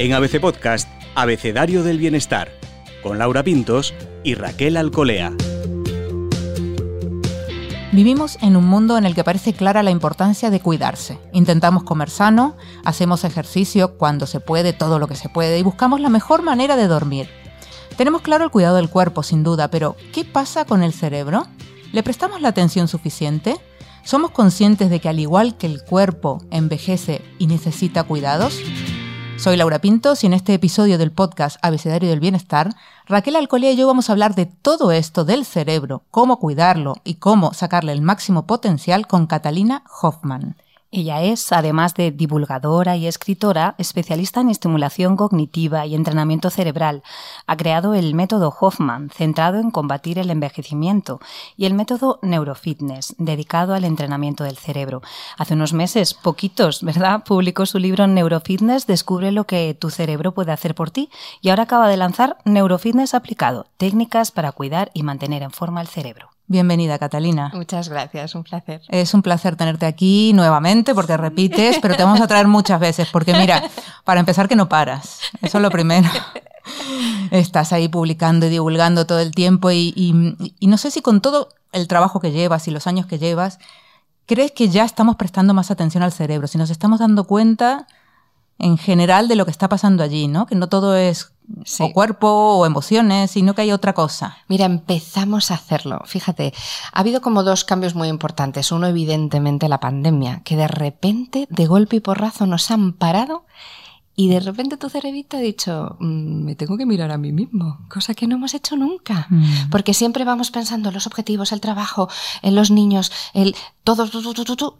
En ABC Podcast, Abecedario del Bienestar, con Laura Pintos y Raquel Alcolea. Vivimos en un mundo en el que parece clara la importancia de cuidarse. Intentamos comer sano, hacemos ejercicio cuando se puede, todo lo que se puede, y buscamos la mejor manera de dormir. Tenemos claro el cuidado del cuerpo, sin duda, pero ¿qué pasa con el cerebro? ¿Le prestamos la atención suficiente? ¿Somos conscientes de que al igual que el cuerpo envejece y necesita cuidados? Soy Laura Pintos y en este episodio del podcast Abecedario del Bienestar, Raquel Alcolea y yo vamos a hablar de todo esto del cerebro, cómo cuidarlo y cómo sacarle el máximo potencial con Catalina Hoffman. Ella es, además de divulgadora y escritora, especialista en estimulación cognitiva y entrenamiento cerebral. Ha creado el método Hoffman, centrado en combatir el envejecimiento, y el método Neurofitness, dedicado al entrenamiento del cerebro. Hace unos meses, poquitos, ¿verdad?, publicó su libro Neurofitness, Descubre lo que tu cerebro puede hacer por ti, y ahora acaba de lanzar Neurofitness aplicado, técnicas para cuidar y mantener en forma el cerebro. Bienvenida, Catalina. Muchas gracias, un placer. Es un placer tenerte aquí nuevamente porque repites, pero te vamos a traer muchas veces porque mira, para empezar que no paras, eso es lo primero. Estás ahí publicando y divulgando todo el tiempo y, y, no sé si con todo el trabajo que llevas y los años que llevas, crees que ya estamos prestando más atención al cerebro, si nos estamos dando cuenta en general de lo que está pasando allí, ¿no? Que no todo es o cuerpo o emociones, sino que hay otra cosa. Mira, empezamos a hacerlo. Fíjate, ha habido como dos cambios muy importantes. Uno, evidentemente, la pandemia, que de repente, de golpe y porrazo, nos han parado y de repente tu cerebrito ha dicho, mm, me tengo que mirar a mí mismo, cosa que no hemos hecho nunca. Mm. Porque siempre vamos pensando en los objetivos, el trabajo, en los niños, el todo,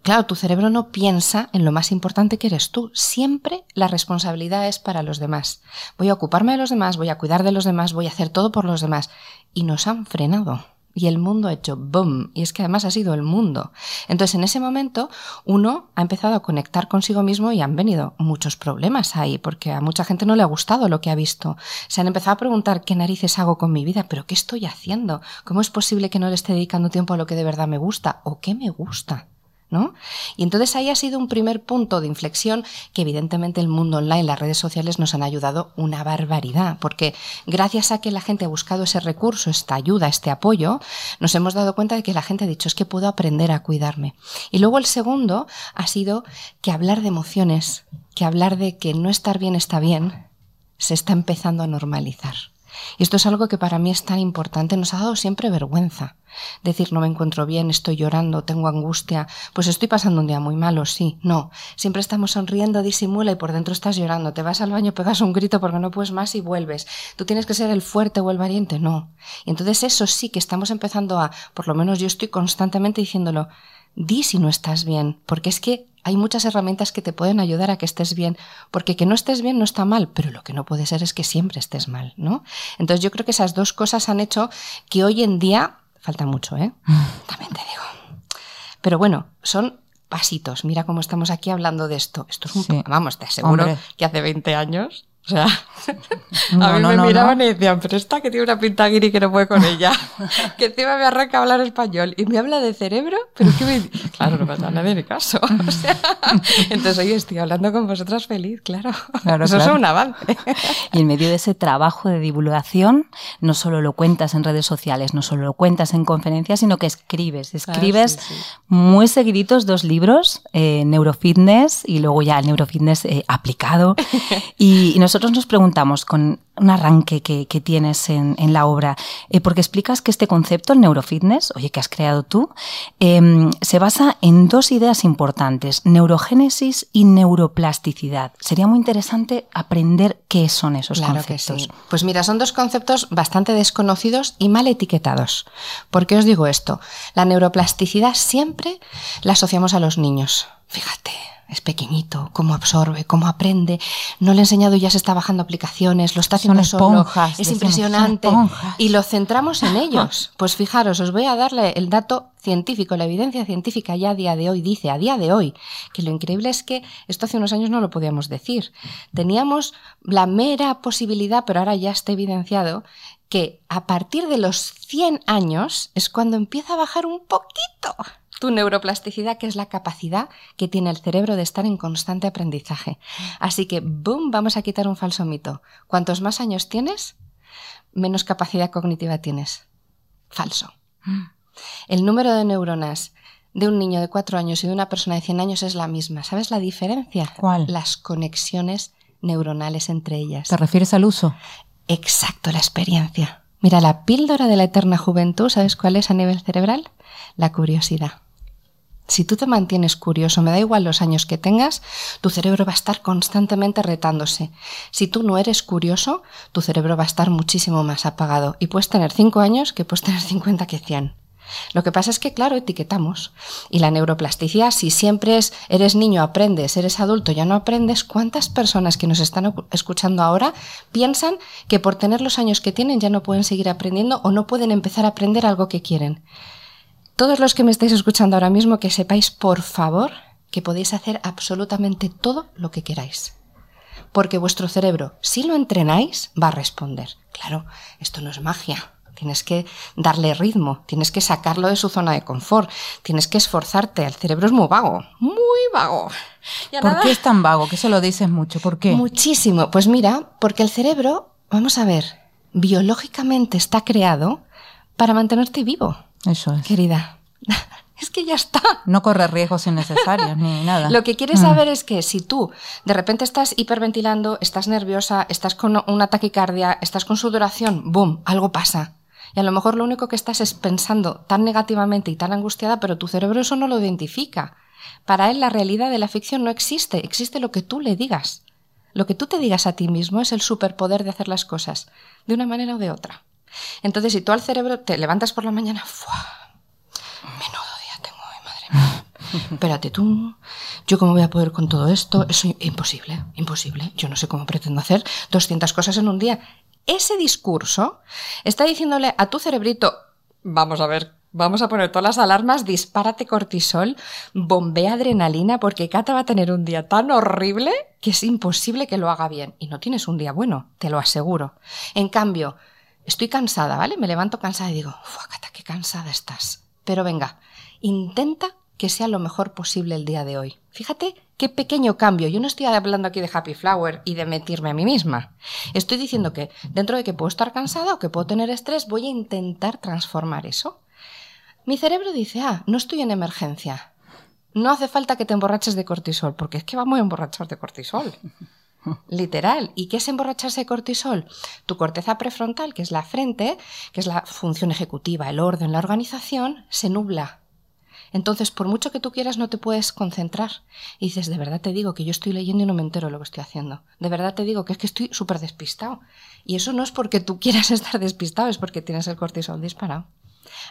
Claro, tu cerebro no piensa en lo más importante que eres tú. Siempre la responsabilidad es para los demás. Voy a ocuparme de los demás, voy a cuidar de los demás, voy a hacer todo por los demás. Y nos han frenado y el mundo ha hecho boom. Y es que además ha sido el mundo. Entonces, en ese momento, uno ha empezado a conectar consigo mismo y han venido muchos problemas ahí, porque a mucha gente no le ha gustado lo que ha visto. Se han empezado a preguntar qué narices hago con mi vida, pero qué estoy haciendo. ¿Cómo es posible que no le esté dedicando tiempo a lo que de verdad me gusta o qué me gusta? ¿No? Y entonces ahí ha sido un primer punto de inflexión que evidentemente el mundo online, las redes sociales nos han ayudado una barbaridad, porque gracias a que la gente ha buscado ese recurso, esta ayuda, este apoyo, nos hemos dado cuenta de que la gente ha dicho es que puedo aprender a cuidarme. Y luego el segundo ha sido que hablar de emociones, que hablar de que no estar bien está bien, se está empezando a normalizar. Y esto es algo que para mí es tan importante, nos ha dado siempre vergüenza. Decir no me encuentro bien, estoy llorando, tengo angustia, pues estoy pasando un día muy malo, sí, no. Siempre estamos sonriendo, disimula y por dentro estás llorando. Te vas al baño, pegas un grito porque no puedes más y vuelves. Tú tienes que ser el fuerte o el valiente, no. Y entonces eso sí que estamos empezando a, por lo menos yo estoy constantemente diciéndolo, di si no estás bien, porque es que hay muchas herramientas que te pueden ayudar a que estés bien, porque que no estés bien no está mal, pero lo que no puede ser es que siempre estés mal, ¿no? Entonces yo creo que esas dos cosas han hecho que hoy en día, falta mucho, ¿eh? También te digo. Pero bueno, son pasitos. Mira cómo estamos aquí hablando de esto. Esto es un... Vamos, te aseguro que hace 20 años o sea, a mí me miraban y decían, pero esta que tiene una pinta guiri que no puede con ella, que encima me arranca a hablar español y me habla de cerebro, pero que me... Claro, no pasa nada de caso. O sea, entonces, oye, estoy hablando con vosotras feliz, claro. Eso es un avance. Y en medio de ese trabajo de divulgación, no solo lo cuentas en redes sociales, no solo lo cuentas en conferencias, sino que escribes. Escribes muy seguiditos dos libros, eh, Neurofitness y luego ya el Neurofitness eh, aplicado. Y, y nosotros nos preguntamos con un arranque que, tienes en, la obra, eh, porque explicas que este concepto, el neurofitness, oye, que has creado tú, em, se basa en dos ideas importantes, neurogénesis y neuroplasticidad. Sería muy interesante aprender qué son esos conceptos. Pues mira, son dos conceptos bastante desconocidos y mal etiquetados. ¿Por qué os digo esto? La neuroplasticidad siempre la asociamos a los niños. Fíjate, es pequeñito, cómo absorbe, cómo aprende. No le he enseñado y ya se está bajando aplicaciones, lo está haciendo solo. Es impresionante. Y lo centramos en ellos. Pues fijaros, os voy a darle el dato científico, la evidencia científica ya a día de hoy dice, a día de hoy, que lo increíble es que esto hace unos años no lo podíamos decir. Teníamos la mera posibilidad, pero ahora ya está evidenciado, que a partir de los 100 años es cuando empieza a bajar un poquito tu neuroplasticidad, que es la capacidad que tiene el cerebro de estar en constante aprendizaje. Así que, boom, vamos a quitar un falso mito. Cuantos más años tienes, menos capacidad cognitiva tienes. Falso. Mm. El número de neuronas de un niño de cuatro años y de una persona de 100 años es la misma. ¿Sabes la diferencia? ¿Cuál? Las conexiones neuronales entre ellas. ¿Te refieres al uso? Exacto, la experiencia. Mira, la píldora de la eterna juventud, ¿sabes cuál es a nivel cerebral? La curiosidad. Si tú te mantienes curioso, me da igual los años que tengas, tu cerebro va a estar constantemente retándose. Si tú no eres curioso, tu cerebro va a estar muchísimo más apagado. Y puedes tener 5 años que puedes tener 50 que 100. Lo que pasa es que, claro, etiquetamos. Y la neuroplasticidad, si siempre es, eres niño, aprendes, eres adulto, ya no aprendes, ¿cuántas personas que nos están escuchando ahora piensan que por tener los años que tienen ya no pueden seguir aprendiendo o no pueden empezar a aprender algo que quieren? Todos los que me estáis escuchando ahora mismo, que sepáis, por favor, que podéis hacer absolutamente todo lo que queráis. Porque vuestro cerebro, si lo entrenáis, va a responder. Claro, esto no es magia tienes que darle ritmo, tienes que sacarlo de su zona de confort, tienes que esforzarte. El cerebro es muy vago, muy vago. ¿Por qué es tan vago? Que se lo dices mucho. ¿Por qué? Muchísimo. Pues mira, porque el cerebro, vamos a ver, biológicamente está creado para mantenerte vivo. Eso es. Querida. Es que ya está. No corre riesgos innecesarios ni nada. Lo que quieres mm. saber es que si tú de repente estás hiperventilando, estás nerviosa, estás con una taquicardia, estás con sudoración, ¡boom! Algo pasa. Y a lo mejor lo único que estás es pensando tan negativamente y tan angustiada, pero tu cerebro eso no lo identifica. Para él la realidad de la ficción no existe, existe lo que tú le digas. Lo que tú te digas a ti mismo es el superpoder de hacer las cosas, de una manera o de otra. Entonces, si tú al cerebro te levantas por la mañana, ¡fua! menudo día tengo hoy, madre mía. Espérate tú, ¿yo cómo voy a poder con todo esto? Eso es imposible, imposible. Yo no sé cómo pretendo hacer 200 cosas en un día ese discurso está diciéndole a tu cerebrito, vamos a ver, vamos a poner todas las alarmas, dispárate cortisol, bombea adrenalina, porque Cata va a tener un día tan horrible que es imposible que lo haga bien. Y no tienes un día bueno, te lo aseguro. En cambio, estoy cansada, ¿vale? Me levanto cansada y digo, Cata, qué cansada estás. Pero venga, intenta que sea lo mejor posible el día de hoy. Fíjate qué pequeño cambio. Yo no estoy hablando aquí de happy flower y de metirme a mí misma. Estoy diciendo que dentro de que puedo estar cansada o que puedo tener estrés, voy a intentar transformar eso. Mi cerebro dice, ah, no estoy en emergencia. No hace falta que te emborraches de cortisol, porque es que vamos a emborrachar de cortisol. Literal. ¿Y qué es emborracharse de cortisol? Tu corteza prefrontal, que es la frente, que es la función ejecutiva, el orden, la organización, se nubla entonces, por mucho que tú quieras, no te puedes concentrar. Y dices, de verdad te digo que yo estoy leyendo y no me entero lo que estoy haciendo. De verdad te digo que es que estoy súper despistado. Y eso no es porque tú quieras estar despistado, es porque tienes el cortisol disparado.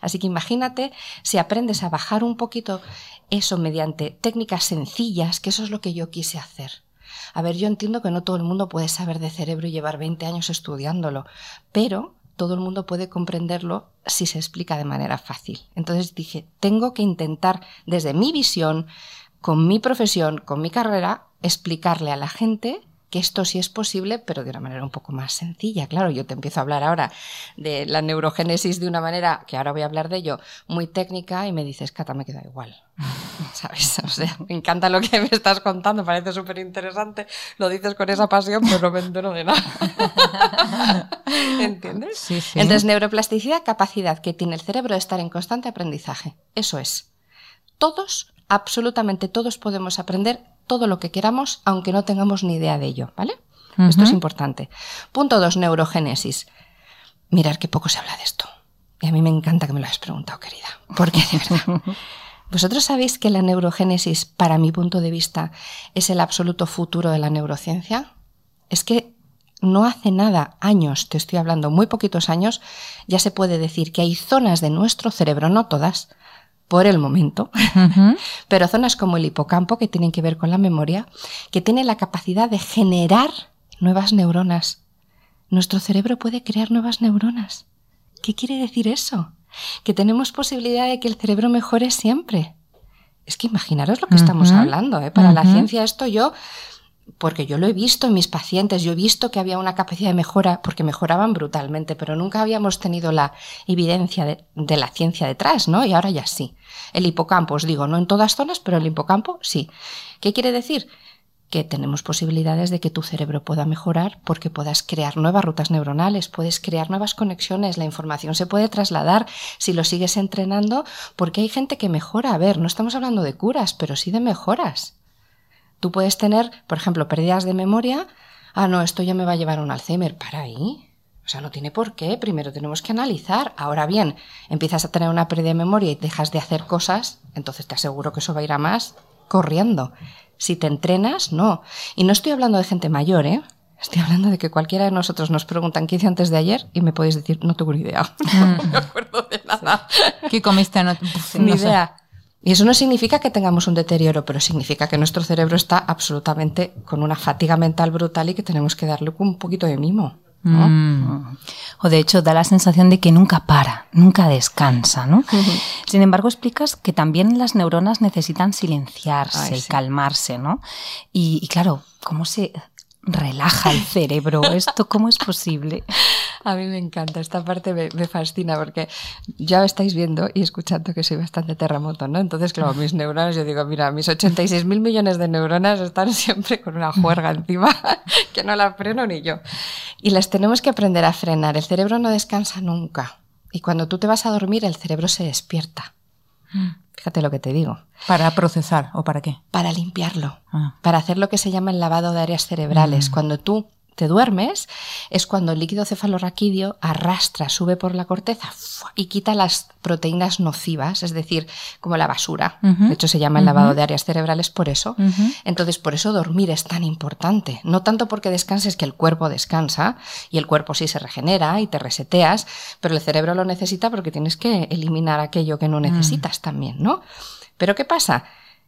Así que imagínate si aprendes a bajar un poquito eso mediante técnicas sencillas, que eso es lo que yo quise hacer. A ver, yo entiendo que no todo el mundo puede saber de cerebro y llevar 20 años estudiándolo, pero todo el mundo puede comprenderlo si se explica de manera fácil. Entonces dije, tengo que intentar desde mi visión, con mi profesión, con mi carrera, explicarle a la gente que esto sí es posible, pero de una manera un poco más sencilla. Claro, yo te empiezo a hablar ahora de la neurogénesis de una manera, que ahora voy a hablar de ello, muy técnica y me dices, Cata, me queda igual. ¿Sabes? O sea, me encanta lo que me estás contando, parece súper interesante, lo dices con esa pasión, pero no me entero de nada. ¿Entiendes? Sí, sí. Entonces, neuroplasticidad, capacidad que tiene el cerebro de estar en constante aprendizaje. Eso es. Todos, absolutamente todos podemos aprender todo lo que queramos, aunque no tengamos ni idea de ello, ¿vale? Esto es importante. Punto dos, neurogénesis. Mirar qué poco se habla de esto. Y a mí me encanta que me lo hayas preguntado, querida. Porque de verdad. ¿Vosotros sabéis que la neurogénesis, para mi punto de vista, es el absoluto futuro de la neurociencia? Es que no hace nada, años, te estoy hablando, muy poquitos años, ya se puede decir que hay zonas de nuestro cerebro, no todas, por el momento, pero zonas como el hipocampo, que tienen que ver con la memoria, que tienen la capacidad de generar nuevas neuronas. Nuestro cerebro puede crear nuevas neuronas. ¿Qué quiere decir eso? Que tenemos posibilidad de que el cerebro mejore siempre. Es que imaginaros lo que estamos hablando. ¿eh? Para la ciencia esto yo porque yo lo he visto en mis pacientes, yo he visto que había una capacidad de mejora, porque mejoraban brutalmente, pero nunca habíamos tenido la evidencia de, la ciencia detrás, ¿no? Y ahora ya sí. El hipocampo, os digo, no en todas zonas, pero el hipocampo sí. ¿Qué quiere decir? que tenemos posibilidades de que tu cerebro pueda mejorar porque puedas crear nuevas rutas neuronales, puedes crear nuevas conexiones, la información se puede trasladar si lo sigues entrenando, porque hay gente que mejora. A ver, no estamos hablando de curas, pero sí de mejoras. Tú puedes tener, por ejemplo, pérdidas de memoria. Ah, no, esto ya me va a llevar a un Alzheimer. Para ahí. O sea, no tiene por qué. Primero tenemos que analizar. Ahora bien, empiezas a tener una pérdida de memoria y dejas de hacer cosas, entonces te aseguro que eso va a ir a más corriendo. Si te entrenas, no. Y no estoy hablando de gente mayor, ¿eh? Estoy hablando de que cualquiera de nosotros nos preguntan qué hice antes de ayer y me podéis decir, no tengo ni idea. no me acuerdo de nada. ¿Qué comiste? No, ni idea. Y eso no significa que tengamos un deterioro, pero significa que nuestro cerebro está absolutamente con una fatiga mental brutal y que tenemos que darle un poquito de mimo. Mm. O de hecho da la sensación de que nunca para, nunca descansa, ¿no? Sin embargo, explicas que también las neuronas necesitan silenciarse y calmarse, ¿no? Y, y claro, ¿cómo se relaja el cerebro? ¿Esto cómo es posible? A mí me encanta, esta parte me, fascina porque ya estáis viendo y escuchando que soy bastante terremoto, ¿no? Entonces, claro, mis neuronas, yo digo, mira, mis 86 mil millones de neuronas están siempre con una juerga encima que no la freno ni yo. Y las tenemos que aprender a frenar. El cerebro no descansa nunca. Y cuando tú te vas a dormir, el cerebro se despierta. Fíjate lo que te digo. ¿Para procesar o para qué? Para limpiarlo. Ah. Para hacer lo que se llama el lavado de áreas cerebrales. Mm. Cuando tú te duermes, es cuando el líquido cefalorraquídeo arrastra, sube por la corteza y quita las proteínas nocivas, es decir, como la basura. De hecho, se llama el lavado de áreas cerebrales por eso. Entonces, por eso dormir es tan importante. No tanto porque descanses, que el cuerpo descansa y el cuerpo sí se regenera y te reseteas, pero el cerebro lo necesita porque tienes que eliminar aquello que no mm. necesitas también, ¿no? Pero ¿qué pasa?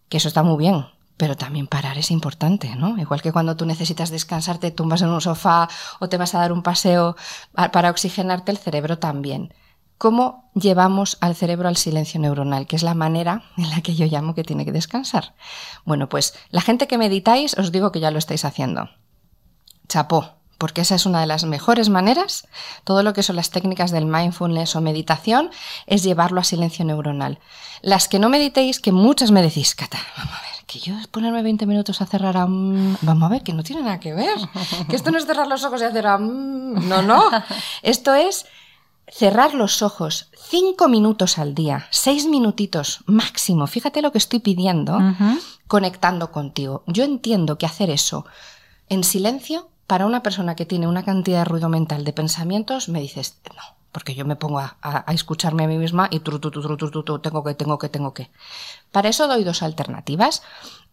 Que eso está muy bien, pero también parar es importante, ¿no? Igual que cuando tú necesitas descansar, te tumbas en un sofá o te vas a dar un paseo para oxigenarte, el cerebro también. ¿Cómo llevamos al cerebro al silencio neuronal? Que es la manera en la que yo llamo que tiene que descansar. Bueno, pues la gente que meditáis, os digo que ya lo estáis haciendo. Chapó, porque esa es una de las mejores maneras. Todo lo que son las técnicas del mindfulness o meditación es llevarlo a silencio neuronal. Las que no meditéis, que muchas me decís, Cata, vamos a ver que yo ponerme 20 minutos a cerrar a... Vamos a ver, que no tiene nada que ver. Que esto no es cerrar los ojos y hacer a... No, no. Esto es cerrar los ojos 5 minutos al día, 6 minutitos máximo. Fíjate lo que estoy pidiendo, conectando contigo. Yo entiendo que hacer eso en silencio, para una persona que tiene una cantidad de ruido mental de pensamientos, me dices, no, porque yo me pongo a, escucharme a mí misma y tru, tru, tru, tengo que, tengo que, tengo que. Para eso doy dos alternativas.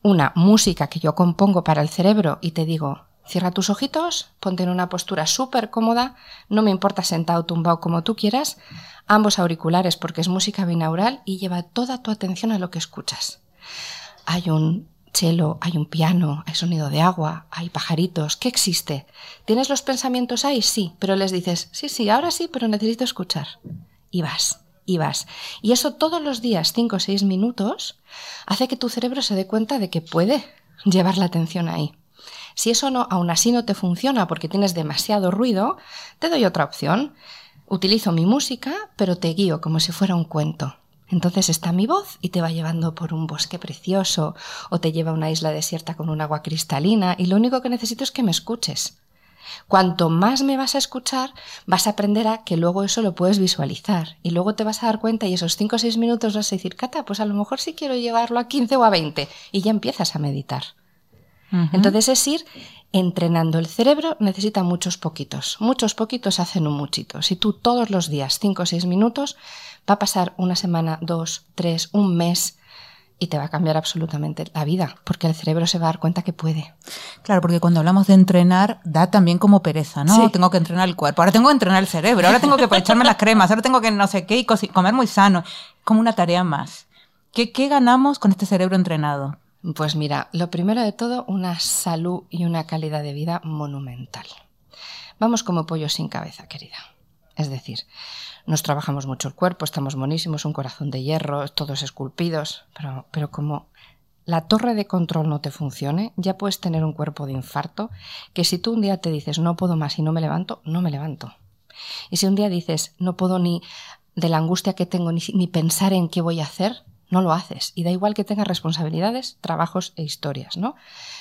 Una, música que yo compongo para el cerebro y te digo, cierra tus ojitos, ponte en una postura súper cómoda, no me importa sentado tumbado como tú quieras, ambos auriculares porque es música binaural y lleva toda tu atención a lo que escuchas. Hay un cello, hay un piano, hay sonido de agua, hay pajaritos. ¿Qué existe? ¿Tienes los pensamientos ahí? Sí, pero les dices, sí, sí, ahora sí, pero necesito escuchar. Y vas, y vas. Y eso todos los días, cinco o seis minutos, hace que tu cerebro se dé cuenta de que puede llevar la atención ahí. Si eso no, aún así no te funciona porque tienes demasiado ruido, te doy otra opción. Utilizo mi música, pero te guío como si fuera un cuento. Entonces está mi voz y te va llevando por un bosque precioso o te lleva a una isla desierta con un agua cristalina y lo único que necesito es que me escuches. Cuanto más me vas a escuchar, vas a aprender a que luego eso lo puedes visualizar y luego te vas a dar cuenta y esos 5 o 6 minutos vas a decir, Cata, pues a lo mejor sí quiero llevarlo a 15 o a 20 y ya empiezas a meditar. Entonces es ir entrenando el cerebro, necesita muchos poquitos. Muchos poquitos hacen un muchito. Si tú todos los días, 5 o 6 minutos, va a pasar una semana, dos, tres, un mes y te va a cambiar absolutamente la vida, porque el cerebro se va a dar cuenta que puede. Claro, porque cuando hablamos de entrenar, da también como pereza, ¿no? Tengo que entrenar el cuerpo, ahora tengo que entrenar el cerebro, ahora tengo que echarme las cremas, ahora tengo que no sé qué y comer muy sano, como una tarea más. ¿Qué, ¿Qué ganamos con este cerebro entrenado? Pues mira, lo primero de todo, una salud y una calidad de vida monumental. Vamos como pollo sin cabeza, querida. Es decir, nos trabajamos mucho el cuerpo, estamos monísimos, un corazón de hierro, todos esculpidos, pero, pero como la torre de control no te funcione, ya puedes tener un cuerpo de infarto, que si tú un día te dices no puedo más y no me levanto, no me levanto. Y si un día dices no puedo ni de la angustia que tengo ni, ni pensar en qué voy a hacer, no lo haces. Y da igual que tengas responsabilidades, trabajos e historias, ¿no?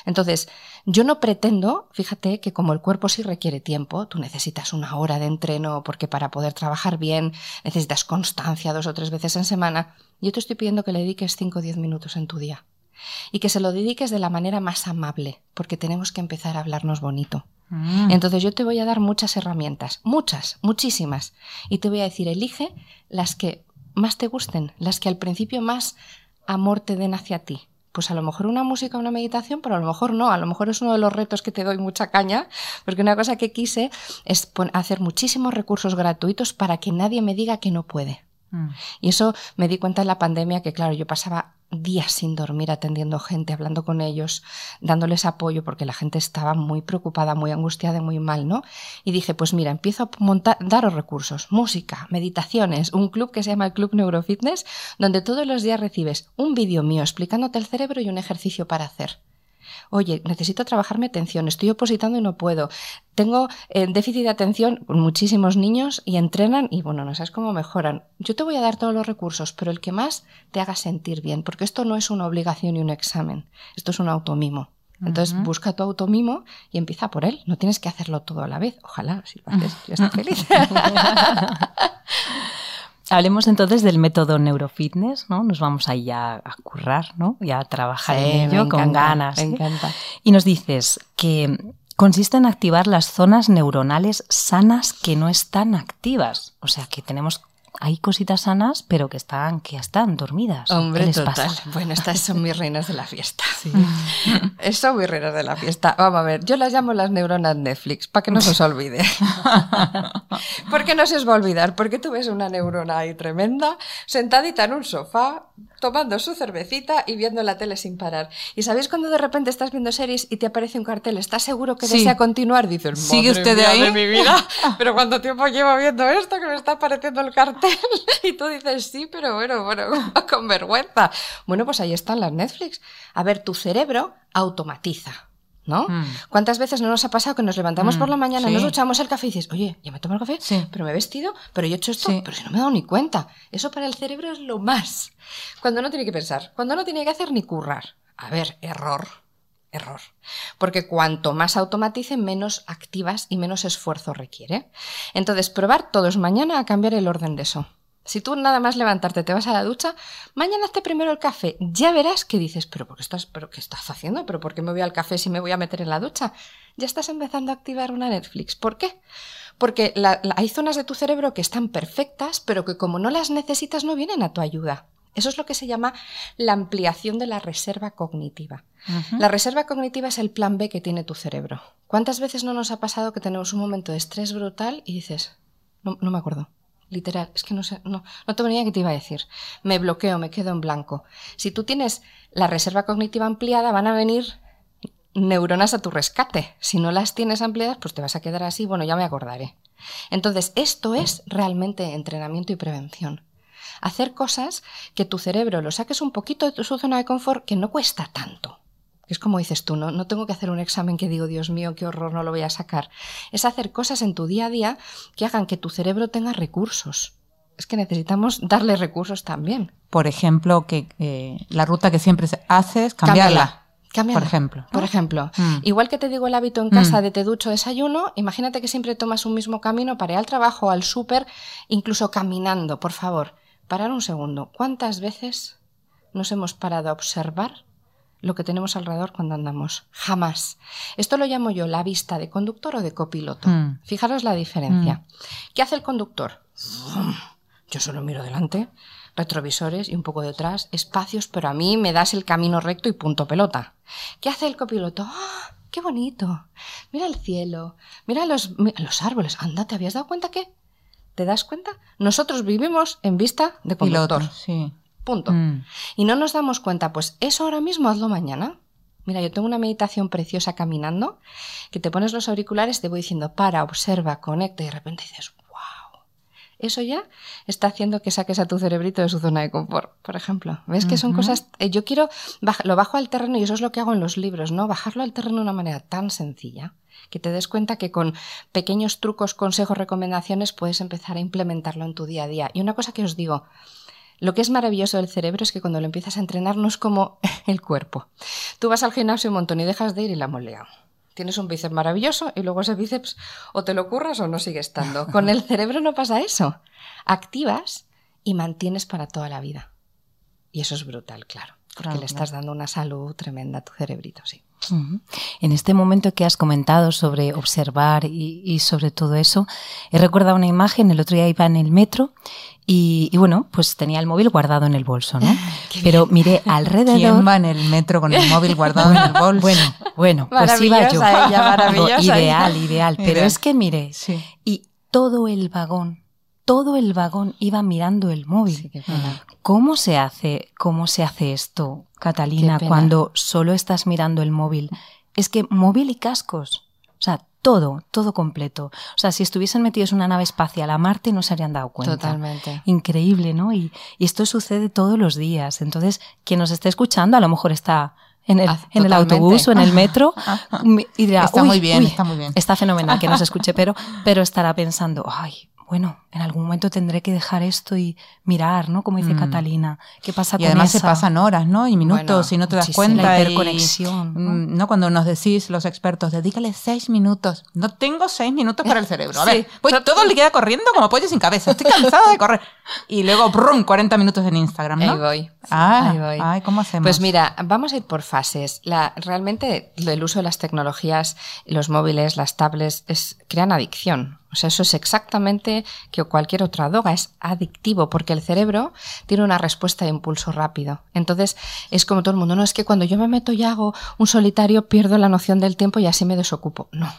Entonces, yo no pretendo, fíjate que como el cuerpo sí requiere tiempo, tú necesitas una hora de entreno porque para poder trabajar bien necesitas constancia dos o tres veces en semana, yo te estoy pidiendo que le dediques 5 o 10 minutos en tu día. Y que se lo dediques de la manera más amable, porque tenemos que empezar a hablarnos bonito. Mm. Entonces yo te voy a dar muchas herramientas, muchas, muchísimas, y te voy a decir, elige las que más te gusten, las que al principio más amor te den hacia ti. Pues a lo mejor una música, una meditación, pero a lo mejor no, a lo mejor es uno de los retos que te doy mucha caña, porque una cosa que quise es hacer muchísimos recursos gratuitos para que nadie me diga que no puede. Mm. Y eso me di cuenta en la pandemia que, claro, yo pasaba días sin dormir atendiendo gente, hablando con ellos, dándoles apoyo porque la gente estaba muy preocupada, muy angustiada y muy mal, ¿no? Y dije, pues mira, empiezo a montar, daros recursos, música, meditaciones, un club que se llama el Club Neurofitness, donde todos los días recibes un vídeo mío explicándote el cerebro y un ejercicio para hacer oye, necesito trabajar mi atención, estoy opositando y no puedo, tengo eh, déficit de atención con muchísimos niños y entrenan y bueno, no sabes cómo mejoran. Yo te voy a dar todos los recursos, pero el que más te haga sentir bien, porque esto no es una obligación y un examen, esto es un automimo. Entonces busca tu automimo y empieza por él. No tienes que hacerlo todo a la vez. Ojalá, si lo haces, ya estás feliz. Hablemos entonces del método neurofitness, ¿no? Nos vamos ahí a, a currar, ¿no? Y a trabajar en ello con ganas. Me encanta. Y nos dices que consiste en activar las zonas neuronales sanas que no están activas. O sea, que tenemos hay cositas sanas, pero que están, que están dormidas. Hombre, total. Bueno, estas son mis reinas de la fiesta. Sí. son mis reinas de la fiesta. Vamos a ver, yo las llamo las neuronas Netflix, para que no se os olvide. ¿Por qué no se os va a olvidar? Porque tú ves una neurona ahí tremenda, sentadita en un sofá, tomando su cervecita y viendo la tele sin parar. ¿Y sabéis cuando de repente estás viendo series y te aparece un cartel? ¿Estás seguro que desea continuar? Dices, ¿sigue usted de ahí? De mi vida. Pero ¿cuánto tiempo llevo viendo esto que me está apareciendo el cartel? y tú dices, sí, pero bueno, bueno, con vergüenza. Bueno, pues ahí están las Netflix. A ver, tu cerebro automatiza. ¿no? Mm. ¿Cuántas veces no nos ha pasado que nos levantamos por la mañana, nos duchamos el café y dices, oye, ya me tomo el café, pero me he vestido, pero yo he hecho esto, pero si no me he dado ni cuenta. Eso para el cerebro es lo más. Cuando no tiene que pensar, cuando no tiene que hacer ni currar. A ver, error. Error. Porque cuanto más automatice, menos activas y menos esfuerzo requiere. Entonces, probar todos mañana a cambiar el orden de eso. Si tú nada más levantarte te vas a la ducha, mañana hazte primero el café. Ya verás que dices, pero ¿por qué estás, pero qué estás haciendo? ¿Pero por qué me voy al café si me voy a meter en la ducha? Ya estás empezando a activar una Netflix. ¿Por qué? Porque hay zonas de tu cerebro que están perfectas, pero que como no las necesitas no vienen a tu ayuda. Eso es lo que se llama la ampliación de la reserva cognitiva. La reserva cognitiva es el plan B que tiene tu cerebro. ¿Cuántas veces no nos ha pasado que tenemos un momento de estrés brutal y dices, no me acuerdo, literal, es que no sé, no, no ni idea qué te iba a decir. Me bloqueo, me quedo en blanco. Si tú tienes la reserva cognitiva ampliada, van a venir neuronas a tu rescate. Si no las tienes ampliadas, pues te vas a quedar así, bueno, ya me acordaré. Entonces, esto es realmente entrenamiento y prevención. Hacer cosas que tu cerebro lo saques un poquito de su zona de confort, que no cuesta tanto. Es como dices tú, ¿no? no tengo que hacer un examen que digo, Dios mío, qué horror, no lo voy a sacar. Es hacer cosas en tu día a día que hagan que tu cerebro tenga recursos. Es que necesitamos darle recursos también. Por ejemplo, que eh, la ruta que siempre haces, cambiarla. Cámbiala. Por ejemplo. Por ejemplo. Mm. Igual que te digo el hábito en casa mm. de te ducho desayuno, imagínate que siempre tomas un mismo camino para ir al trabajo, al súper, incluso caminando, por favor. Parar un segundo. ¿Cuántas veces nos hemos parado a observar lo que tenemos alrededor cuando andamos. Jamás. Esto lo llamo yo la vista de conductor o de copiloto. Mm. Fijaros la diferencia. Mm. ¿Qué hace el conductor? Yo solo miro delante, retrovisores y un poco detrás, espacios, pero a mí me das el camino recto y punto pelota. ¿Qué hace el copiloto? ¡Ah! ¡Qué bonito! Mira el cielo, mira los, los árboles. Anda, ¿te habías dado cuenta que? ¿Te das cuenta? Nosotros vivimos en vista de conductor. sí. Punto. Mm. Y no nos damos cuenta, pues eso ahora mismo hazlo mañana. Mira, yo tengo una meditación preciosa caminando, que te pones los auriculares, te voy diciendo, para, observa, conecta, y de repente dices, eso ya está haciendo que saques a tu cerebrito de su zona de confort, por ejemplo. ¿Ves que son cosas... Eh, yo quiero... lo bajo al terreno y eso es lo que hago en los libros, ¿no? Bajarlo al terreno de una manera tan sencilla que te des cuenta que con pequeños trucos, consejos, recomendaciones puedes empezar a implementarlo en tu día a día. Y una cosa que os digo, lo que es maravilloso del cerebro es que cuando lo empiezas a entrenar no es como el cuerpo. Tú vas al gimnasio un montón y dejas de ir y la molea. Tienes un bíceps maravilloso y luego ese bíceps o te lo curras o no sigue estando. Con el cerebro no pasa eso. Activas y mantienes para toda la vida. Y eso es brutal, claro, porque le estás dando una salud tremenda a tu cerebrito, sí. En este momento que has comentado sobre observar y, sobre todo eso, he recordado una imagen, el otro día iba en el metro y, bueno, pues tenía el móvil guardado en el bolso, ¿no? Pero miré alrededor. ¿Quién va en el metro con el móvil guardado en el bolso? Bueno, bueno, pues iba yo. ideal, ideal. Pero es que miré, y todo el vagón, todo el vagón iba mirando el móvil. ¿Cómo se hace, cómo se hace esto, Catalina, cuando solo estás mirando el móvil? Es que móvil y cascos. O sea, todo, todo completo. O sea, si estuviesen metidos en una nave espacial a Marte no se habrían dado cuenta. Totalmente. Increíble, ¿no? Y, esto sucede todos los días. Entonces, quien nos esté escuchando a lo mejor está en el, ah, en el autobús o en el metro y dirá, está muy bien, está muy bien. Está fenomenal que nos escuche, pero, pero estará pensando, ay, bueno, en algún momento tendré que dejar esto y mirar, ¿no? Como dice mm. Catalina, ¿qué pasa y además se pasan horas, ¿no? Y minutos y no te das cuenta. La hiperconexión. ¿no? ¿no? Cuando nos decís los expertos, dedícale seis minutos. No tengo seis minutos para el cerebro. A ver, voy todo el día corriendo como pollo sin cabeza. Estoy cansada de correr. Y luego, brum, 40 minutos en Instagram, ¿no? Ahí voy. Ah, ahí voy. Ay, ¿cómo hacemos? Pues mira, vamos a ir por fases. La, realmente el uso de las tecnologías, los móviles, las tablets, es, crean adicción. O sea, eso es exactamente que cualquier otra droga, es adictivo porque el cerebro tiene una respuesta de impulso rápido. Entonces, es como todo el mundo, no es que cuando yo me meto y hago un solitario pierdo la noción del tiempo y así me desocupo. No.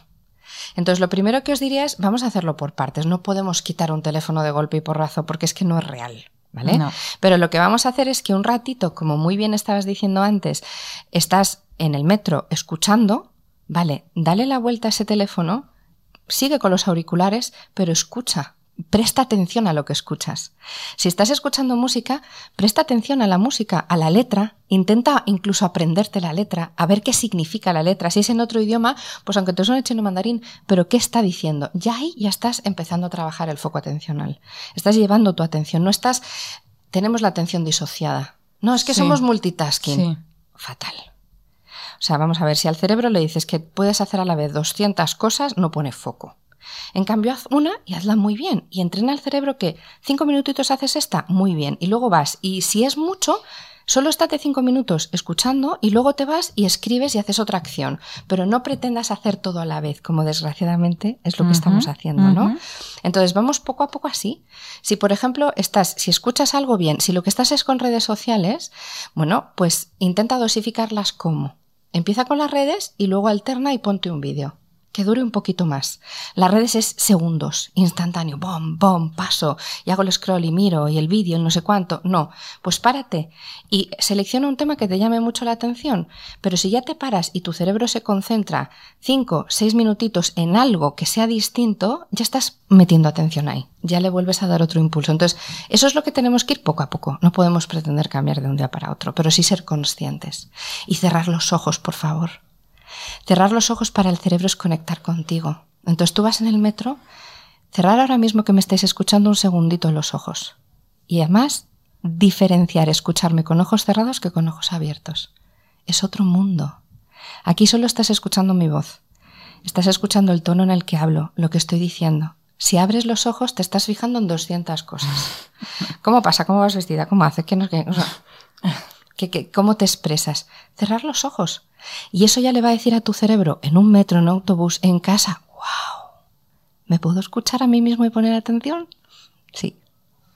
Entonces, lo primero que os diría es, vamos a hacerlo por partes. No podemos quitar un teléfono de golpe y porrazo porque es que no es real. ¿Vale? Pero lo que vamos a hacer es que un ratito, como muy bien estabas diciendo antes, estás en el metro escuchando, vale, dale la vuelta a ese teléfono sigue con los auriculares, pero escucha. Presta atención a lo que escuchas. Si estás escuchando música, presta atención a la música, a la letra, intenta incluso aprenderte la letra, a ver qué significa la letra. Si es en otro idioma, pues aunque te suene chino mandarín, pero ¿qué está diciendo? Ya ahí ya estás empezando a trabajar el foco atencional. Estás llevando tu atención, no estás... Tenemos la atención disociada. No, es que somos multitasking. Fatal. O sea, vamos a ver, si al cerebro le dices que puedes hacer a la vez 200 cosas, no pone foco. En cambio, haz una y hazla muy bien. Y entrena al cerebro que cinco minutitos haces esta, muy bien. Y luego vas. Y si es mucho, solo estate cinco minutos escuchando y luego te vas y escribes y haces otra acción. Pero no pretendas hacer todo a la vez, como desgraciadamente es lo que estamos haciendo, ¿no? Entonces vamos poco a poco así. Si, por ejemplo, estás, si escuchas algo bien, si lo que estás es con redes sociales, bueno, pues intenta dosificarlas como Empieza con las redes y luego alterna y ponte un vídeo que dure un poquito más. Las redes es segundos, instantáneo, bom, bom, paso, y hago el scroll y miro, y el vídeo, no sé cuánto. No, pues párate y selecciona un tema que te llame mucho la atención. Pero si ya te paras y tu cerebro se concentra cinco, seis minutitos en algo que sea distinto, ya estás metiendo atención ahí. Ya le vuelves a dar otro impulso. Entonces, eso es lo que tenemos que ir poco a poco. No podemos pretender cambiar de un día para otro, pero sí ser conscientes. Y cerrar los ojos, por favor Cerrar los ojos para el cerebro es conectar contigo. Entonces tú vas en el metro, cerrar ahora mismo que me estés escuchando un segundito los ojos. Y además, diferenciar escucharme con ojos cerrados que con ojos abiertos. Es otro mundo. Aquí solo estás escuchando mi voz. Estás escuchando el tono en el que hablo, lo que estoy diciendo. Si abres los ojos, te estás fijando en 200 cosas. ¿Cómo pasa? ¿Cómo vas vestida? ¿Cómo haces? ¿Qué no, qué? ¿Cómo te expresas? Cerrar los ojos. Y eso ya le va a decir a tu cerebro, en un metro, en un autobús, en casa, wow, ¿me puedo escuchar a mí mismo y poner atención? Sí,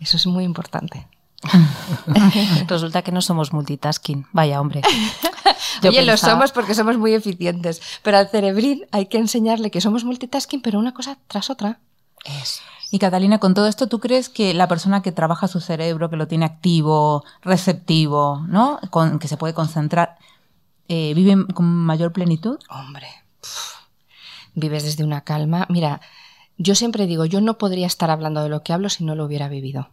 eso es muy importante. Resulta que no somos multitasking. Vaya, hombre. Oye, lo somos porque somos muy eficientes. Pero al cerebrín hay que enseñarle que somos multitasking, pero una cosa tras otra. Eso. Y Catalina, con todo esto, ¿tú crees que la persona que trabaja su cerebro, que lo tiene activo, receptivo, ¿no? Con, que se puede concentrar, eh, vive con mayor plenitud? Hombre, vives desde una calma. Mira, yo siempre digo, yo no podría estar hablando de lo que hablo si no lo hubiera vivido.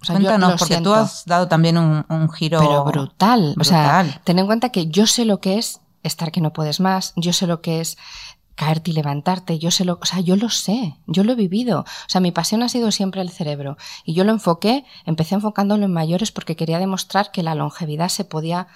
O sea, Cuéntanos, porque tú has dado también un, giro. Pero brutal. O sea, ten en cuenta que yo sé lo que es estar que no puedes más, yo sé lo que es caerte y levantarte, yo sé lo, o sea, yo lo sé, yo lo he vivido. O sea, mi pasión ha sido siempre el cerebro. Y yo lo enfoqué, empecé enfocándolo en mayores porque quería demostrar que la longevidad se podía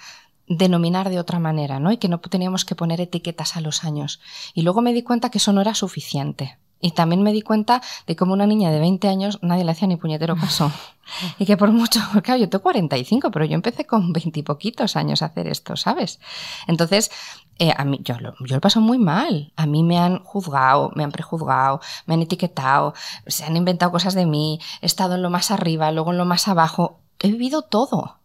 denominar de otra manera, ¿no? Y que no teníamos que poner etiquetas a los años. Y luego me di cuenta que eso no era suficiente. Y también me di cuenta de cómo una niña de 20 años nadie le hacía ni puñetero caso. y que por mucho, claro, yo tengo 45, pero yo empecé con 20 y poquitos años a hacer esto, ¿sabes? Entonces, eh, a mí, yo lo, yo lo paso muy mal. A mí me han juzgado, me han prejuzgado, me han etiquetado, se han inventado cosas de mí, he estado en lo más arriba, luego en lo más abajo. He vivido todo.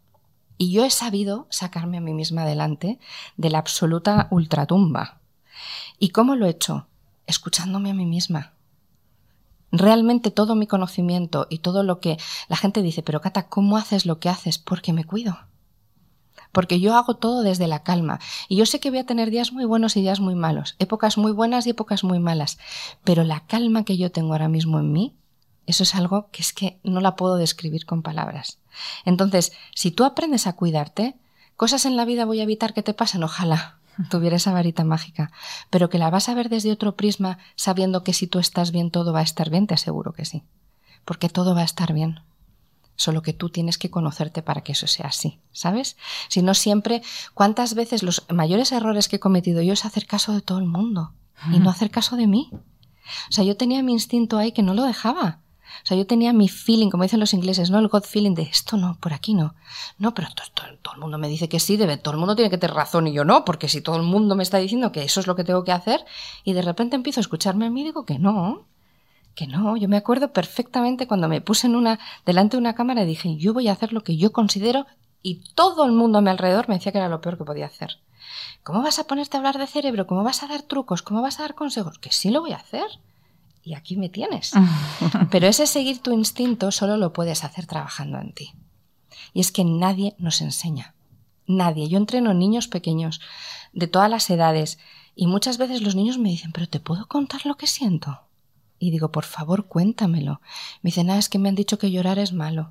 Y yo he sabido sacarme a mí misma adelante de la absoluta ultratumba. ¿Y cómo lo he hecho? Escuchándome a mí misma. Realmente todo mi conocimiento y todo lo que la gente dice, pero Cata, ¿cómo haces lo que haces? Porque me cuido. Porque yo hago todo desde la calma. Y yo sé que voy a tener días muy buenos y días muy malos, épocas muy buenas y épocas muy malas. Pero la calma que yo tengo ahora mismo en mí, eso es algo que es que no la puedo describir con palabras. Entonces, si tú aprendes a cuidarte, cosas en la vida voy a evitar que te pasen, ojalá tuviera esa varita mágica, pero que la vas a ver desde otro prisma sabiendo que si tú estás bien todo va a estar bien, te aseguro que sí, porque todo va a estar bien. Solo que tú tienes que conocerte para que eso sea así, ¿sabes? Si no siempre, ¿cuántas veces los mayores errores que he cometido yo es hacer caso de todo el mundo y no hacer caso de mí? O sea, yo tenía mi instinto ahí que no lo dejaba. O sea, yo tenía mi feeling, como dicen los ingleses, ¿no? El God feeling de esto no, por aquí no. No, pero todo, el mundo me dice que sí, debe, todo el mundo tiene que tener razón y yo no, porque si todo el mundo me está diciendo que eso es lo que tengo que hacer y de repente empiezo a escucharme a mí digo que no, que no. Yo me acuerdo perfectamente cuando me puse en una, delante de una cámara y dije, yo voy a hacer lo que yo considero y todo el mundo a mi alrededor me decía que era lo peor que podía hacer. ¿Cómo vas a ponerte a hablar de cerebro? ¿Cómo vas a dar trucos? ¿Cómo vas a dar consejos? Que sí lo voy a hacer y aquí me tienes. Pero ese seguir tu instinto solo lo puedes hacer trabajando en ti. Y es que nadie nos enseña. Nadie. Yo entreno niños pequeños de todas las edades y muchas veces los niños me dicen, pero ¿te puedo contar lo que siento? Y digo, por favor, cuéntamelo. Me dicen, ah, es que me han dicho que llorar es malo.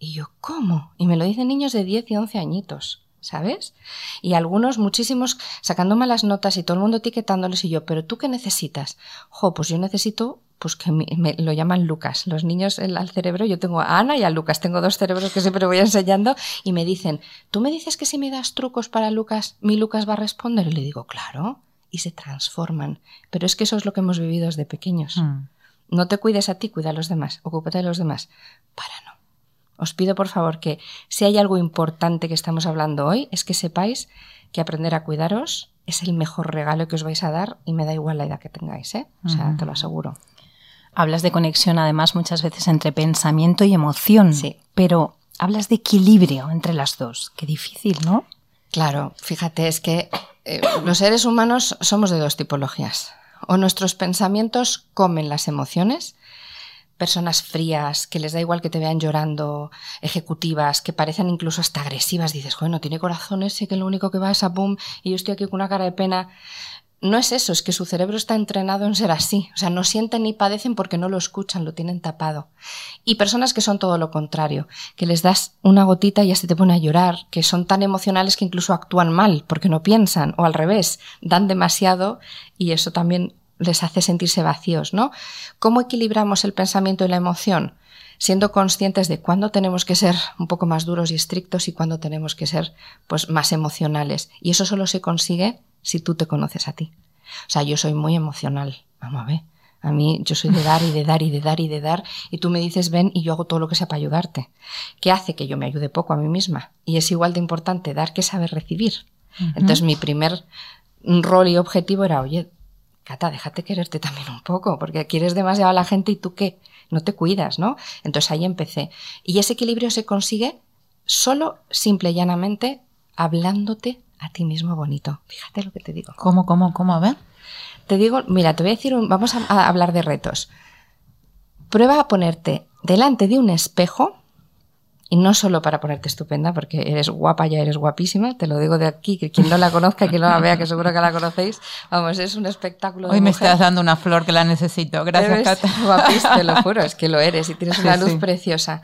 Y yo, ¿cómo? Y me lo dicen niños de 10 y 11 añitos. ¿Sabes? Y algunos, muchísimos, sacando malas notas y todo el mundo etiquetándoles y yo, pero tú qué necesitas? Jo, pues yo necesito, pues que me, lo llaman Lucas. Los niños al cerebro, yo tengo a Ana y a Lucas, tengo dos cerebros que siempre voy enseñando y me dicen, ¿tú me dices que si me das trucos para Lucas, mi Lucas va a responder? Y le digo, claro, y se transforman. Pero es que eso es lo que hemos vivido desde pequeños. Hmm. No te cuides a ti, cuida a los demás, ocúpate de los demás. Para no. Os pido por favor que si hay algo importante que estamos hablando hoy, es que sepáis que aprender a cuidaros es el mejor regalo que os vais a dar y me da igual la edad que tengáis, ¿eh? O sea, te lo aseguro. Hablas de conexión además muchas veces entre pensamiento y emoción, sí. pero hablas de equilibrio entre las dos. Qué difícil, ¿no? Claro, fíjate, es que eh, los seres humanos somos de dos tipologías. O nuestros pensamientos comen las emociones personas frías, que les da igual que te vean llorando, ejecutivas, que parecen incluso hasta agresivas. Dices, bueno, tiene corazón ese que lo único que va es a boom y yo estoy aquí con una cara de pena. No es eso, es que su cerebro está entrenado en ser así. O sea, no sienten ni padecen porque no lo escuchan, lo tienen tapado. Y personas que son todo lo contrario, que les das una gotita y ya se te pone a llorar, que son tan emocionales que incluso actúan mal porque no piensan, o al revés, dan demasiado y eso también les hace sentirse vacíos, ¿no? ¿Cómo equilibramos el pensamiento y la emoción? Siendo conscientes de cuándo tenemos que ser un poco más duros y estrictos y cuándo tenemos que ser pues más emocionales. Y eso solo se consigue si tú te conoces a ti. O sea, yo soy muy emocional. Vamos a ver. A mí yo soy de dar y de dar y de dar y de dar y tú me dices ven y yo hago todo lo que sea para ayudarte. ¿Qué hace que yo me ayude poco a mí misma? Y es igual de importante dar que saber recibir. Entonces mi primer rol y objetivo era, oye, Cata, déjate quererte también un poco, porque quieres demasiado a la gente y tú qué, no te cuidas, ¿no? Entonces ahí empecé. Y ese equilibrio se consigue solo, simple y llanamente, hablándote a ti mismo bonito. Fíjate lo que te digo. ¿Cómo, cómo, cómo? A ver. Te digo, mira, te voy a decir, vamos a hablar de retos. Prueba a ponerte delante de un espejo Y no solo para ponerte estupenda, porque eres guapa, ya eres guapísima, te lo digo de aquí, que quien no la conozca, quien no la vea, que seguro que la conocéis, vamos, es un espectáculo. Hoy me estás dando una flor que la necesito, gracias Cata. Guapísima, te lo juro, es que lo eres y tienes una luz preciosa.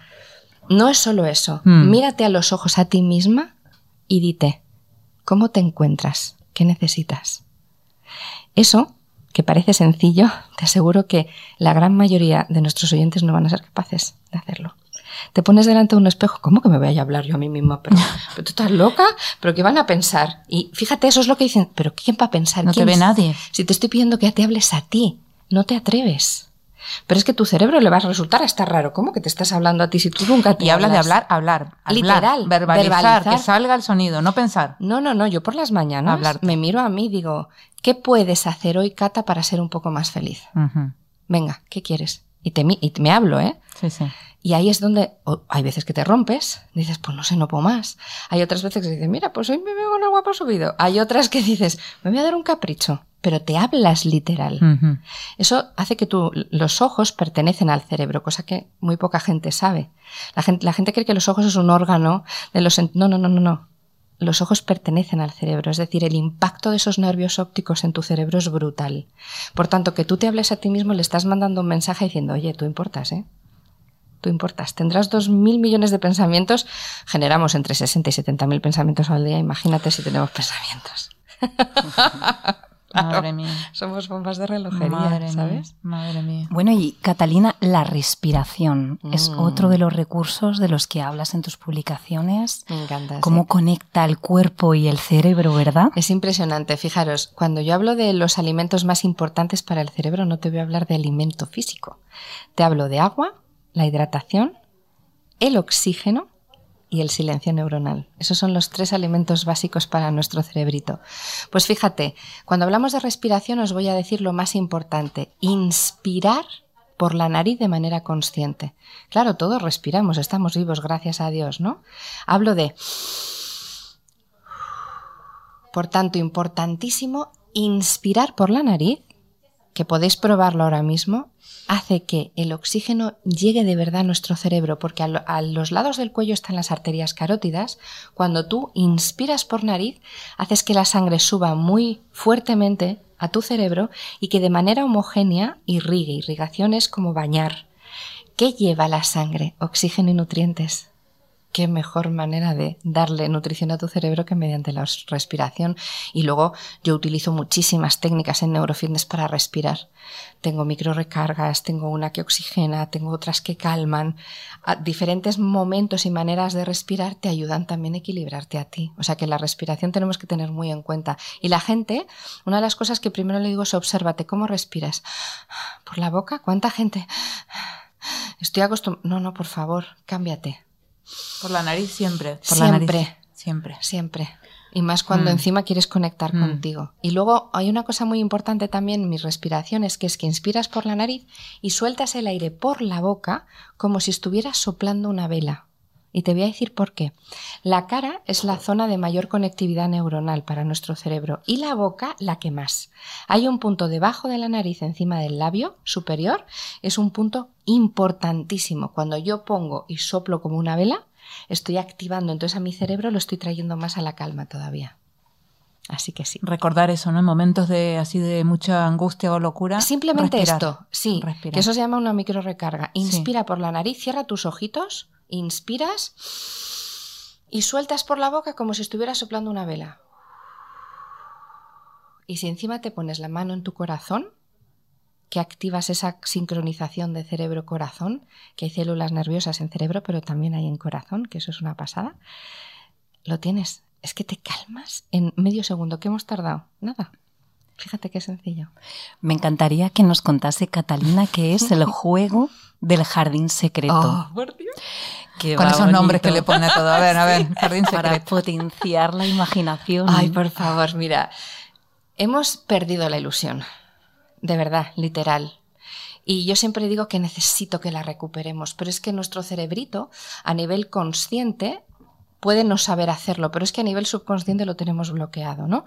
No es solo eso, mm. mírate a los ojos a ti misma y dite, ¿cómo te encuentras? ¿Qué necesitas? Eso, que parece sencillo, te aseguro que la gran mayoría de nuestros oyentes no van a ser capaces de hacerlo te pones delante de un espejo, ¿cómo que me voy a hablar yo a mí misma? Pero, tú estás loca, pero ¿qué van a pensar? Y fíjate, eso es lo que dicen, pero ¿quién va a pensar? No te ve nadie. Si te estoy pidiendo que te hables a ti, no te atreves. Pero es que tu cerebro le va a resultar hasta raro. ¿Cómo que te estás hablando a ti si tú nunca te Y habla de hablar, hablar. Literal. verbalizar, que salga el sonido, no pensar. No, no, no. Yo por las mañanas me miro a mí y digo, ¿qué puedes hacer hoy, Cata, para ser un poco más feliz? Venga, ¿qué quieres? Y te, y me hablo, ¿eh? Sí, sí. Y ahí es donde hay veces que te rompes, dices, pues no sé, no puedo más. Hay otras veces que dices, mira, pues hoy me veo con el guapo subido. Hay otras que dices, me voy a dar un capricho, pero te hablas literal. Eso hace que tú, los ojos pertenecen al cerebro, cosa que muy poca gente sabe. La gente, la gente cree que los ojos es un órgano de los... No, no, no, no, no. Los ojos pertenecen al cerebro, es decir, el impacto de esos nervios ópticos en tu cerebro es brutal. Por tanto, que tú te hables a ti mismo le estás mandando un mensaje diciendo, oye, tú importas, ¿eh? Tú importas. Tendrás dos mil millones de pensamientos. Generamos entre 60 y 70 mil pensamientos al día. Imagínate si tenemos pensamientos. Madre mía. Somos bombas de relojería, ¿sabes? madre mía. Bueno, y Catalina, la respiración es mm. otro de los recursos de los que hablas en tus publicaciones. Me encanta. Cómo conecta el cuerpo y el cerebro, ¿verdad? Es impresionante. Fijaros, cuando yo hablo de los alimentos más importantes para el cerebro, no te voy a hablar de alimento físico. Te hablo de agua, la hidratación, el oxígeno y el silencio neuronal. Esos son los tres alimentos básicos para nuestro cerebrito. Pues fíjate, cuando hablamos de respiración os voy a decir lo más importante, inspirar por la nariz de manera consciente. Claro, todos respiramos, estamos vivos, gracias a Dios, ¿no? Hablo de... Por tanto, importantísimo inspirar por la nariz, que podéis probarlo ahora mismo, hace que el oxígeno llegue de verdad a nuestro cerebro, porque a, los lados del cuello están las arterias carótidas. Cuando tú inspiras por nariz, haces que la sangre suba muy fuertemente a tu cerebro y que de manera homogénea irrigue. Irrigación es como bañar. ¿Qué lleva la sangre? Oxígeno y nutrientes qué mejor manera de darle nutrición a tu cerebro que mediante la respiración. Y luego yo utilizo muchísimas técnicas en neurofitness para respirar. Tengo micro recargas, tengo una que oxigena, tengo otras que calman. A diferentes momentos y maneras de respirar te ayudan también a equilibrarte a ti. O sea que la respiración tenemos que tener muy en cuenta. Y la gente, una de las cosas que primero le digo es obsérvate cómo respiras. ¿Por la boca? ¿Cuánta gente? Estoy acostumbrado. No, no, por favor, cámbiate por la nariz siempre. siempre. Siempre. Siempre. Y más cuando mm. encima quieres conectar mm. contigo. Y luego hay una cosa muy importante también en mis respiraciones, que es que inspiras por la nariz y sueltas el aire por la boca como si estuvieras soplando una vela. Y te voy a decir por qué. La cara es la zona de mayor conectividad neuronal para nuestro cerebro y la boca la que más. Hay un punto debajo de la nariz encima del labio superior, es un punto importantísimo. Cuando yo pongo y soplo como una vela, estoy activando, entonces a mi cerebro lo estoy trayendo más a la calma todavía. Así que sí. Recordar eso, ¿no? En momentos de así de mucha angustia o locura. Simplemente esto, sí. Que eso se llama una micro recarga. Inspira por la nariz, cierra tus ojitos Inspiras y sueltas por la boca como si estuvieras soplando una vela. Y si encima te pones la mano en tu corazón, que activas esa sincronización de cerebro-corazón, que hay células nerviosas en cerebro, pero también hay en corazón, que eso es una pasada, lo tienes. Es que te calmas en medio segundo. ¿Qué hemos tardado? Nada. Fíjate qué sencillo. Me encantaría que nos contase Catalina qué es el juego del jardín secreto. Oh, por Dios. Con esos nombres que le pone a todo. A ver, a ver, jardín secreto. Para potenciar la imaginación. Ay, por favor, mira. Hemos perdido la ilusión. De verdad, literal. Y yo siempre digo que necesito que la recuperemos, pero es que nuestro cerebrito, a nivel consciente, puede no saber hacerlo, pero es que a nivel subconsciente lo tenemos bloqueado, ¿no?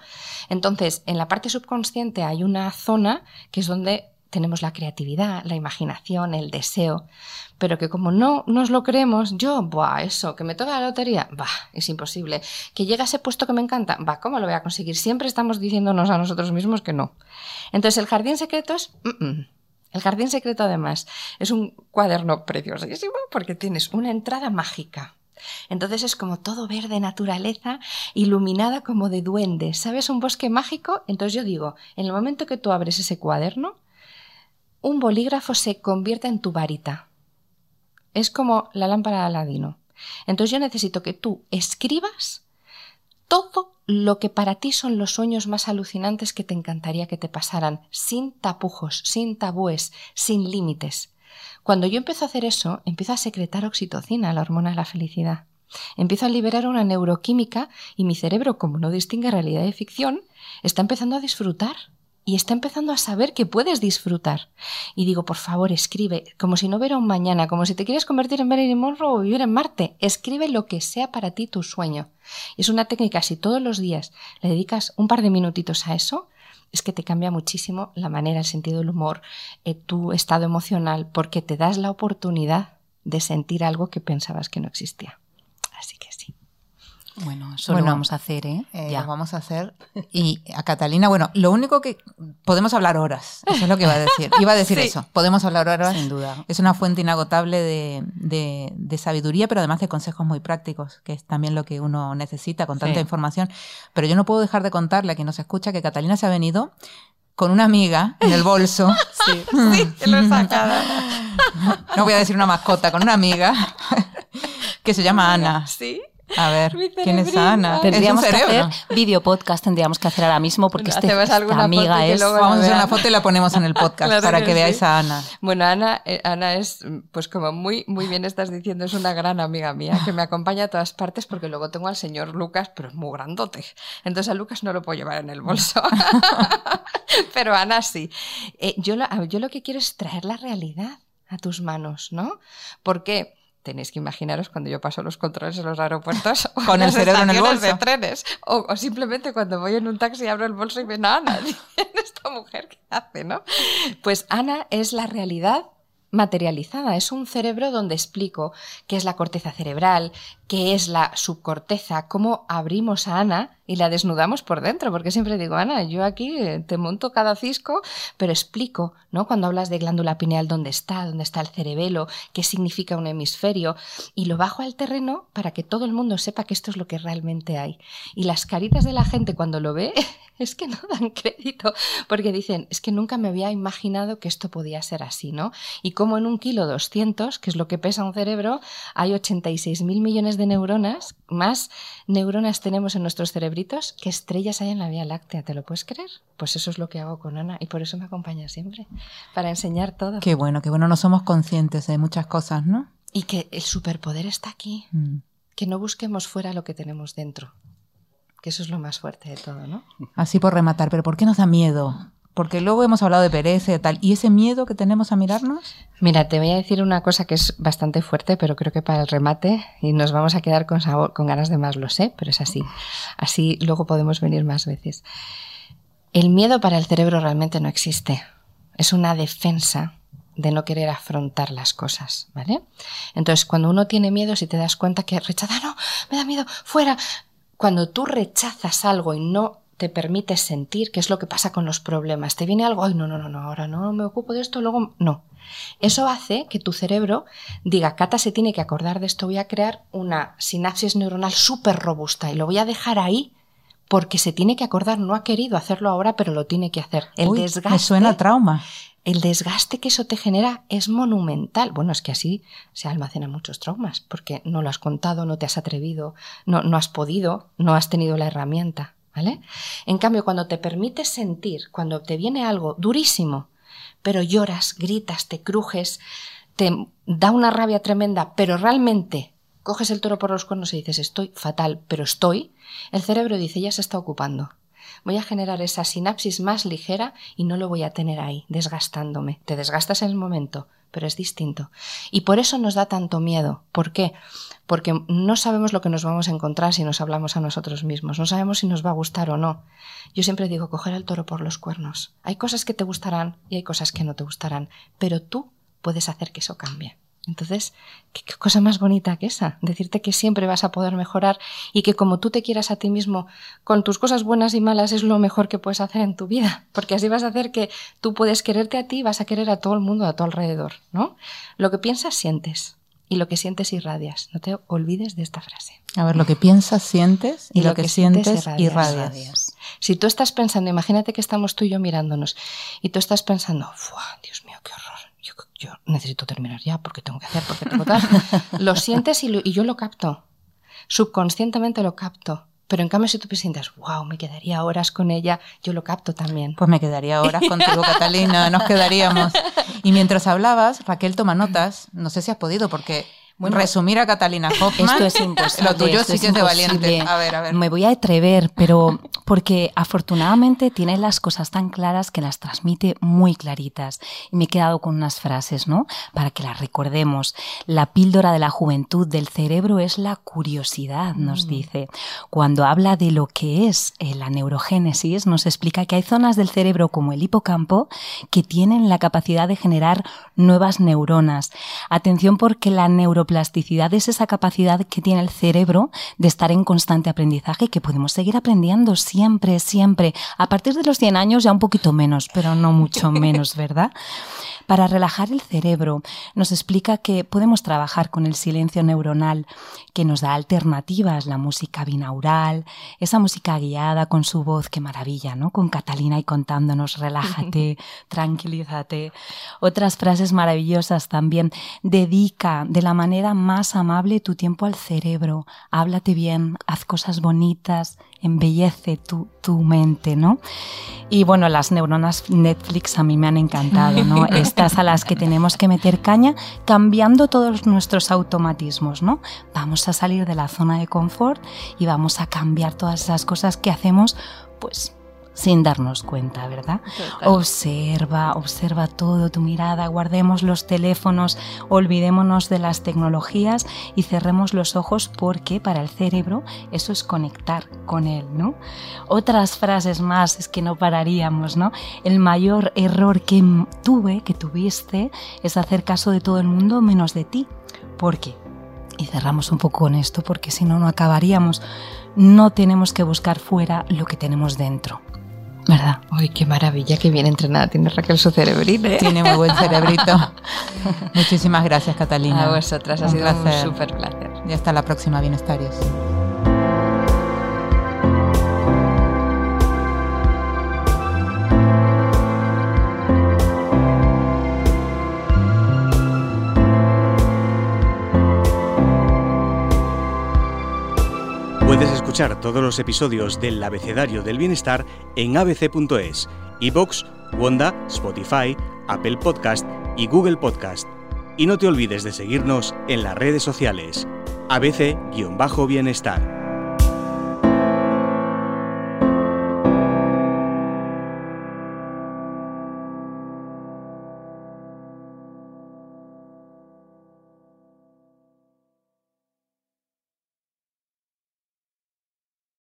Entonces, en la parte subconsciente hay una zona que es donde tenemos la creatividad, la imaginación, el deseo, pero que como no nos lo creemos, yo, buah, eso, que me toca la lotería, bah, es imposible. Que llegue a ese puesto que me encanta, va, ¿cómo lo voy a conseguir? Siempre estamos diciéndonos a nosotros mismos que no. Entonces, el jardín secreto es... El jardín secreto, además, es un cuaderno preciosísimo porque tienes una entrada mágica. Entonces es como todo verde naturaleza, iluminada como de duendes. ¿Sabes? Un bosque mágico. Entonces yo digo, en el momento que tú abres ese cuaderno, un bolígrafo se convierte en tu varita. Es como la lámpara de Aladino. Entonces yo necesito que tú escribas todo lo que para ti son los sueños más alucinantes que te encantaría que te pasaran, sin tapujos, sin tabúes, sin límites. Cuando yo empiezo a hacer eso, empiezo a secretar oxitocina, la hormona de la felicidad. Empiezo a liberar una neuroquímica y mi cerebro, como no distingue realidad de ficción, está empezando a disfrutar y está empezando a saber que puedes disfrutar. Y digo, por favor, escribe, como si no hubiera un mañana, como si te quieres convertir en Marilyn Monroe o vivir en Marte. Escribe lo que sea para ti tu sueño. Es una técnica, si todos los días le dedicas un par de minutitos a eso, es que te cambia muchísimo la manera, el sentido del humor, eh, tu estado emocional, porque te das la oportunidad de sentir algo que pensabas que no existía. Así que. Bueno, eso lo vamos a hacer, ¿eh? ¿eh? ya. Lo vamos a hacer. Y a Catalina, bueno, lo único que podemos hablar horas, eso es lo que iba a decir. Iba a decir eso, podemos hablar horas. Sin duda. Es una fuente inagotable de, de, sabiduría, pero además de consejos muy prácticos, que es también lo que uno necesita con tanta información. Pero yo no puedo dejar de contarle a quien nos escucha que Catalina se ha venido con una amiga en el bolso. sí, sí, lo he sacado. No voy a decir una mascota, con una amiga que se llama Ana. Sí. A ver, ¿quién es Ana? Tendríamos que hacer video podcast, tendríamos que hacer ahora mismo porque este, esta amiga es... Vamos a hacer una foto y la ponemos en el podcast para que, veáis a Ana. Bueno, Ana, eh, Ana es, pues como muy, muy bien estás diciendo, es una gran amiga mía que me acompaña a todas partes porque luego tengo al señor Lucas, pero es muy grandote. Entonces a Lucas no lo puedo llevar en el bolso. pero Ana sí. Eh, yo, lo, yo lo que quiero es traer la realidad a tus manos, ¿no? Porque tenéis que imaginaros cuando yo paso los controles en los aeropuertos con el cerebro en el bolso de trenes o, simplemente cuando voy en un taxi abro el bolso y ven a Ana esta mujer qué hace no pues Ana es la realidad materializada. Es un cerebro donde explico qué es la corteza cerebral, qué es la subcorteza, cómo abrimos a Ana y la desnudamos por dentro, porque siempre digo, Ana, yo aquí eh, te monto cada cisco, pero explico, ¿no? Cuando hablas de glándula pineal, dónde está, dónde está el cerebelo, qué significa un hemisferio, y lo bajo al terreno para que todo el mundo sepa que esto es lo que realmente hay. Y las caritas de la gente cuando lo ve es que no dan crédito, porque dicen, es que nunca me había imaginado que esto podía ser así, ¿no? Y como en un kilo 200, que es lo que pesa un cerebro, hay 86 mil millones de neuronas, más neuronas tenemos en nuestros cerebritos que estrellas hay en la Vía Láctea, ¿te lo puedes creer? Pues eso es lo que hago con Ana y por eso me acompaña siempre, para enseñar todo. Qué bueno, qué bueno, no somos conscientes de muchas cosas, ¿no? Y que el superpoder está aquí, mm. que no busquemos fuera lo que tenemos dentro que eso es lo más fuerte de todo, ¿no? Así por rematar, pero ¿por qué nos da miedo? Porque luego hemos hablado de pereza y tal. ¿Y ese miedo que tenemos a mirarnos? Mira, te voy a decir una cosa que es bastante fuerte, pero creo que para el remate, y nos vamos a quedar con, sabor, con ganas de más, lo sé, pero es así. Así luego podemos venir más veces. El miedo para el cerebro realmente no existe. Es una defensa de no querer afrontar las cosas, ¿vale? Entonces, cuando uno tiene miedo, si te das cuenta que rechaza, no, me da miedo, fuera, cuando tú rechazas algo y no te permites sentir, qué es lo que pasa con los problemas, te viene algo, ay, no, no, no, no, ahora no me ocupo de esto, luego no. Eso hace que tu cerebro diga, Cata se tiene que acordar de esto, voy a crear una sinapsis neuronal súper robusta y lo voy a dejar ahí porque se tiene que acordar, no ha querido hacerlo ahora, pero lo tiene que hacer. El desgaste. Me suena trauma el desgaste que eso te genera es monumental. Bueno, es que así se almacenan muchos traumas, porque no lo has contado, no te has atrevido, no, no has podido, no has tenido la herramienta. ¿Vale? En cambio, cuando te permites sentir, cuando te viene algo durísimo, pero lloras, gritas, te crujes, te da una rabia tremenda, pero realmente coges el toro por los cuernos y dices estoy fatal, pero estoy, el cerebro dice ya se está ocupando voy a generar esa sinapsis más ligera y no lo voy a tener ahí, desgastándome. Te desgastas en el momento, pero es distinto. Y por eso nos da tanto miedo. ¿Por qué? Porque no sabemos lo que nos vamos a encontrar si nos hablamos a nosotros mismos, no sabemos si nos va a gustar o no. Yo siempre digo, coger el toro por los cuernos. Hay cosas que te gustarán y hay cosas que no te gustarán, pero tú puedes hacer que eso cambie. Entonces, ¿qué, cosa más bonita que esa, decirte que siempre vas a poder mejorar y que como tú te quieras a ti mismo, con tus cosas buenas y malas es lo mejor que puedes hacer en tu vida, porque así vas a hacer que tú puedes quererte a ti y vas a querer a todo el mundo a tu alrededor, ¿no? Lo que piensas, sientes, y lo que sientes, irradias. No te olvides de esta frase. A ver, lo que piensas, sientes, y, lo, que, sientes, irradias. Si tú estás pensando, imagínate que estamos tú y yo mirándonos, y tú estás pensando, Dios mío, qué horror yo necesito terminar ya porque tengo que hacer, porque tengo tal. lo sientes y, yo lo capto. Subconscientemente lo capto. Pero en cambio, si tú sientes, wow, me quedaría horas con ella, yo lo capto también. Pues me quedaría horas contigo, Catalina, nos quedaríamos. Y mientras hablabas, Raquel toma notas, no sé si has podido, porque resumir a Catalina Hoffman. Esto es imposible. Lo tuyo sí que es de valiente. A ver, a ver. Me voy a atrever, pero porque afortunadamente tiene las cosas tan claras que las transmite muy claritas. Y me he quedado con unas frases, ¿no? Para que las recordemos. La píldora de la juventud del cerebro es la curiosidad, nos mm. dice. Cuando habla de lo que es eh, la neurogénesis, nos explica que hay zonas del cerebro como el hipocampo que tienen la capacidad de generar nuevas neuronas. Atención porque la neuro plasticidad es esa capacidad que tiene el cerebro de estar en constante aprendizaje y que podemos seguir aprendiendo siempre, siempre. A partir de los 100 años ya un poquito menos, pero no mucho menos, ¿verdad? Para relajar el cerebro, nos explica que podemos trabajar con el silencio neuronal, que nos da alternativas, la música binaural, esa música guiada con su voz, qué maravilla, ¿no? Con Catalina y contándonos, relájate, tranquilízate. Otras frases maravillosas también, dedica de la manera más amable tu tiempo al cerebro, háblate bien, haz cosas bonitas, embellece tu, tu mente, ¿no? Y bueno, las neuronas Netflix a mí me han encantado, ¿no? Estas a las que tenemos que meter caña cambiando todos nuestros automatismos, ¿no? Vamos a salir de la zona de confort y vamos a cambiar todas esas cosas que hacemos, pues sin darnos cuenta, ¿verdad? Observa, observa todo, tu mirada, guardemos los teléfonos, olvidémonos de las tecnologías y cerremos los ojos porque para el cerebro eso es conectar con él, ¿no? Otras frases más es que no pararíamos, ¿no? El mayor error que tuve, que tuviste, es hacer caso de todo el mundo menos de ti. ¿Por qué? Y cerramos un poco con esto porque si no, no acabaríamos. No tenemos que buscar fuera lo que tenemos dentro. ¿Verdad? Ay, qué maravilla, qué bien entrenada tiene Raquel su cerebrito. ¿eh? Tiene muy buen cerebrito. Muchísimas gracias, Catalina. A vosotras, ha sido un súper placer. Y hasta la próxima, bienestarios. Puedes escuchar todos los episodios del Abecedario del Bienestar en abc.es, iBox, Wanda, Spotify, Apple Podcast y Google Podcast. Y no te olvides de seguirnos en las redes sociales. ABC-Bienestar.